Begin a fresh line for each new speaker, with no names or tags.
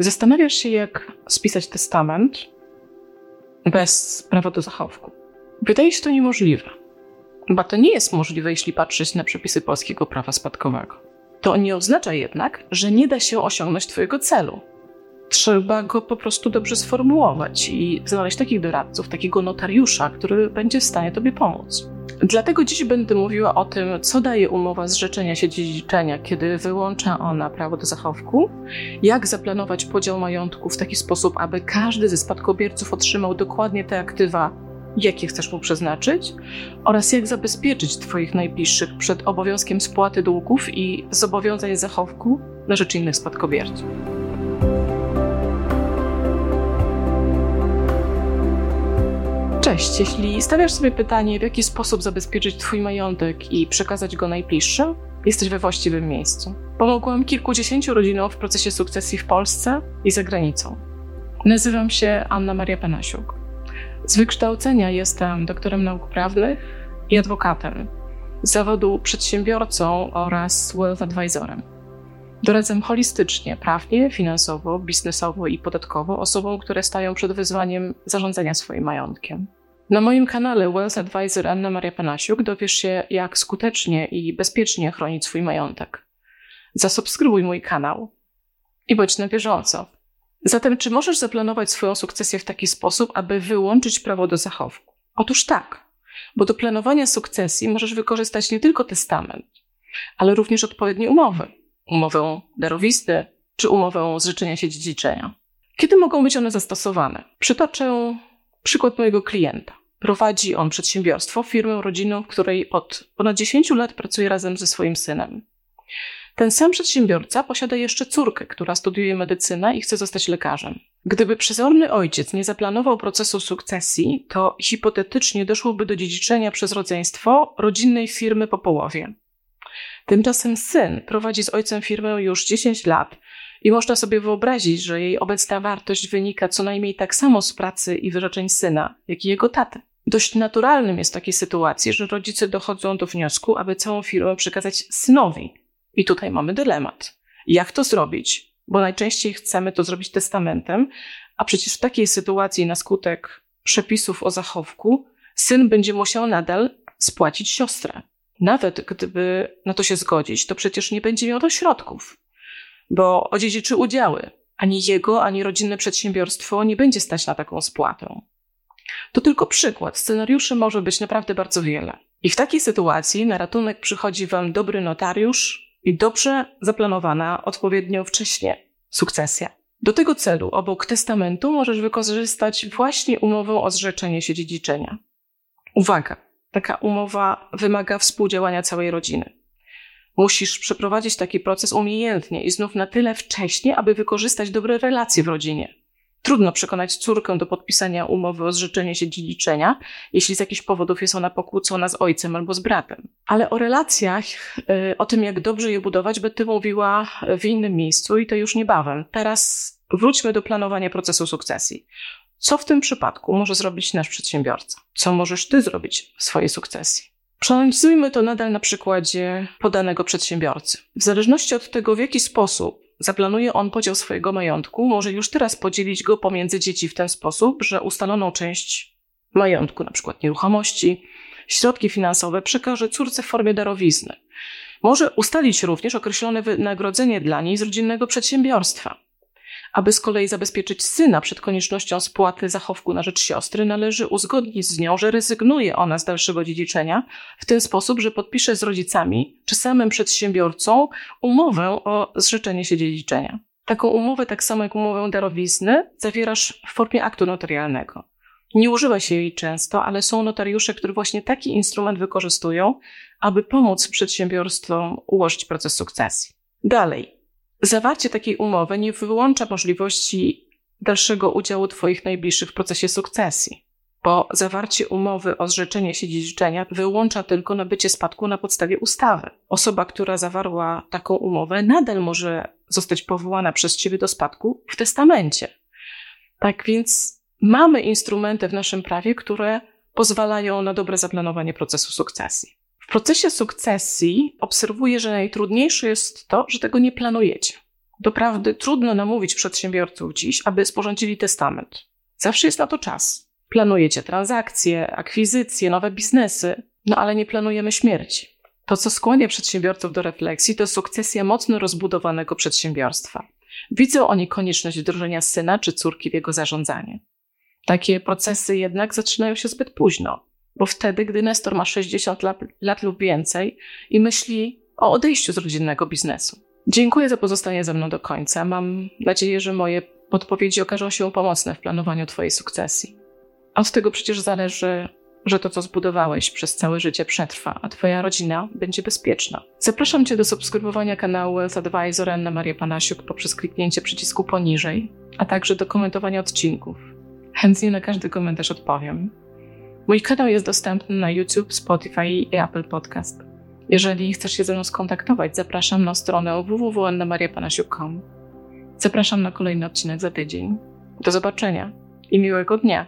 Zastanawiasz się, jak spisać testament bez prawa do zachowku. Wydaje się to niemożliwe. Bo to nie jest możliwe, jeśli patrzeć na przepisy polskiego prawa spadkowego. To nie oznacza jednak, że nie da się osiągnąć Twojego celu. Trzeba go po prostu dobrze sformułować i znaleźć takich doradców, takiego notariusza, który będzie w stanie Tobie pomóc. Dlatego dziś będę mówiła o tym, co daje umowa zrzeczenia się dziedziczenia, kiedy wyłącza ona prawo do zachowku, jak zaplanować podział majątku w taki sposób, aby każdy ze spadkobierców otrzymał dokładnie te aktywa, jakie chcesz mu przeznaczyć, oraz jak zabezpieczyć Twoich najbliższych przed obowiązkiem spłaty długów i zobowiązań zachowku na rzecz innych spadkobierców. Cześć, jeśli stawiasz sobie pytanie, w jaki sposób zabezpieczyć Twój majątek i przekazać go najbliższym, jesteś we właściwym miejscu. Pomogłam kilkudziesięciu rodzinom w procesie sukcesji w Polsce i za granicą. Nazywam się Anna Maria Panasiuk. Z wykształcenia jestem doktorem nauk prawnych i adwokatem. Z zawodu przedsiębiorcą oraz wealth advisorem. Doradzam holistycznie, prawnie, finansowo, biznesowo i podatkowo osobom, które stają przed wyzwaniem zarządzania swoim majątkiem. Na moim kanale Wealth Advisor Anna Maria Panasiuk dowiesz się, jak skutecznie i bezpiecznie chronić swój majątek. Zasubskrybuj mój kanał i bądź na bieżąco. Zatem, czy możesz zaplanować swoją sukcesję w taki sposób, aby wyłączyć prawo do zachowku? Otóż tak, bo do planowania sukcesji możesz wykorzystać nie tylko testament, ale również odpowiednie umowy. Umowę darowisty czy umowę zrzeczenia się dziedziczenia. Kiedy mogą być one zastosowane? Przytoczę przykład mojego klienta. Prowadzi on przedsiębiorstwo, firmę rodzinną, w której od ponad 10 lat pracuje razem ze swoim synem. Ten sam przedsiębiorca posiada jeszcze córkę, która studiuje medycynę i chce zostać lekarzem. Gdyby przezorny ojciec nie zaplanował procesu sukcesji, to hipotetycznie doszłoby do dziedziczenia przez rodzeństwo rodzinnej firmy po połowie. Tymczasem syn prowadzi z ojcem firmę już 10 lat i można sobie wyobrazić, że jej obecna wartość wynika co najmniej tak samo z pracy i wyrzeczeń syna, jak i jego taty. Dość naturalnym jest w takiej sytuacji, że rodzice dochodzą do wniosku, aby całą firmę przekazać synowi. I tutaj mamy dylemat. Jak to zrobić? Bo najczęściej chcemy to zrobić testamentem, a przecież w takiej sytuacji na skutek przepisów o zachowku syn będzie musiał nadal spłacić siostrę. Nawet gdyby na to się zgodzić, to przecież nie będzie miał do środków bo odziedziczy udziały. Ani jego, ani rodzinne przedsiębiorstwo nie będzie stać na taką spłatę. To tylko przykład. Scenariuszy może być naprawdę bardzo wiele. I w takiej sytuacji na ratunek przychodzi Wam dobry notariusz i dobrze zaplanowana odpowiednio wcześnie sukcesja. Do tego celu obok testamentu możesz wykorzystać właśnie umowę o zrzeczenie się dziedziczenia. Uwaga! Taka umowa wymaga współdziałania całej rodziny. Musisz przeprowadzić taki proces umiejętnie i znów na tyle wcześnie, aby wykorzystać dobre relacje w rodzinie. Trudno przekonać córkę do podpisania umowy o zrzeczenie się dziedziczenia, jeśli z jakichś powodów jest ona pokłócona z ojcem albo z bratem. Ale o relacjach, y, o tym jak dobrze je budować, będę mówiła w innym miejscu i to już niebawem. Teraz wróćmy do planowania procesu sukcesji. Co w tym przypadku może zrobić nasz przedsiębiorca? Co możesz ty zrobić w swojej sukcesji? Przeanalizujmy to nadal na przykładzie podanego przedsiębiorcy. W zależności od tego, w jaki sposób zaplanuje on podział swojego majątku, może już teraz podzielić go pomiędzy dzieci w ten sposób, że ustaloną część majątku, na przykład nieruchomości, środki finansowe przekaże córce w formie darowizny. Może ustalić również określone wynagrodzenie dla niej z rodzinnego przedsiębiorstwa. Aby z kolei zabezpieczyć syna przed koniecznością spłaty zachowku na rzecz siostry, należy uzgodnić z nią, że rezygnuje ona z dalszego dziedziczenia w ten sposób, że podpisze z rodzicami czy samym przedsiębiorcą umowę o zrzeczenie się dziedziczenia. Taką umowę, tak samo jak umowę darowizny, zawierasz w formie aktu notarialnego. Nie używa się jej często, ale są notariusze, którzy właśnie taki instrument wykorzystują, aby pomóc przedsiębiorstwom ułożyć proces sukcesji. Dalej, Zawarcie takiej umowy nie wyłącza możliwości dalszego udziału Twoich najbliższych w procesie sukcesji, bo zawarcie umowy o zrzeczenie się dziedziczenia wyłącza tylko nabycie spadku na podstawie ustawy. Osoba, która zawarła taką umowę, nadal może zostać powołana przez Ciebie do spadku w testamencie. Tak więc mamy instrumenty w naszym prawie, które pozwalają na dobre zaplanowanie procesu sukcesji. W procesie sukcesji obserwuję, że najtrudniejsze jest to, że tego nie planujecie. Doprawdy trudno namówić przedsiębiorców dziś, aby sporządzili testament. Zawsze jest na to czas. Planujecie transakcje, akwizycje, nowe biznesy, no ale nie planujemy śmierci. To, co skłania przedsiębiorców do refleksji, to sukcesja mocno rozbudowanego przedsiębiorstwa. Widzą oni konieczność wdrożenia syna czy córki w jego zarządzanie. Takie procesy jednak zaczynają się zbyt późno, bo wtedy, gdy Nestor ma 60 lat, lat lub więcej i myśli o odejściu z rodzinnego biznesu. Dziękuję za pozostanie ze mną do końca. Mam nadzieję, że moje podpowiedzi okażą się pomocne w planowaniu Twojej sukcesji. Od tego przecież zależy, że to, co zbudowałeś przez całe życie, przetrwa, a Twoja rodzina będzie bezpieczna. Zapraszam Cię do subskrybowania kanału Wealth Advisor Anna Maria Panasiuk poprzez kliknięcie przycisku poniżej, a także do komentowania odcinków. Chętnie na każdy komentarz odpowiem. Mój kanał jest dostępny na YouTube, Spotify i Apple Podcast. Jeżeli chcesz się ze mną skontaktować, zapraszam na stronę www.annamariapanasiuk.com. Zapraszam na kolejny odcinek za tydzień. Do zobaczenia i miłego dnia.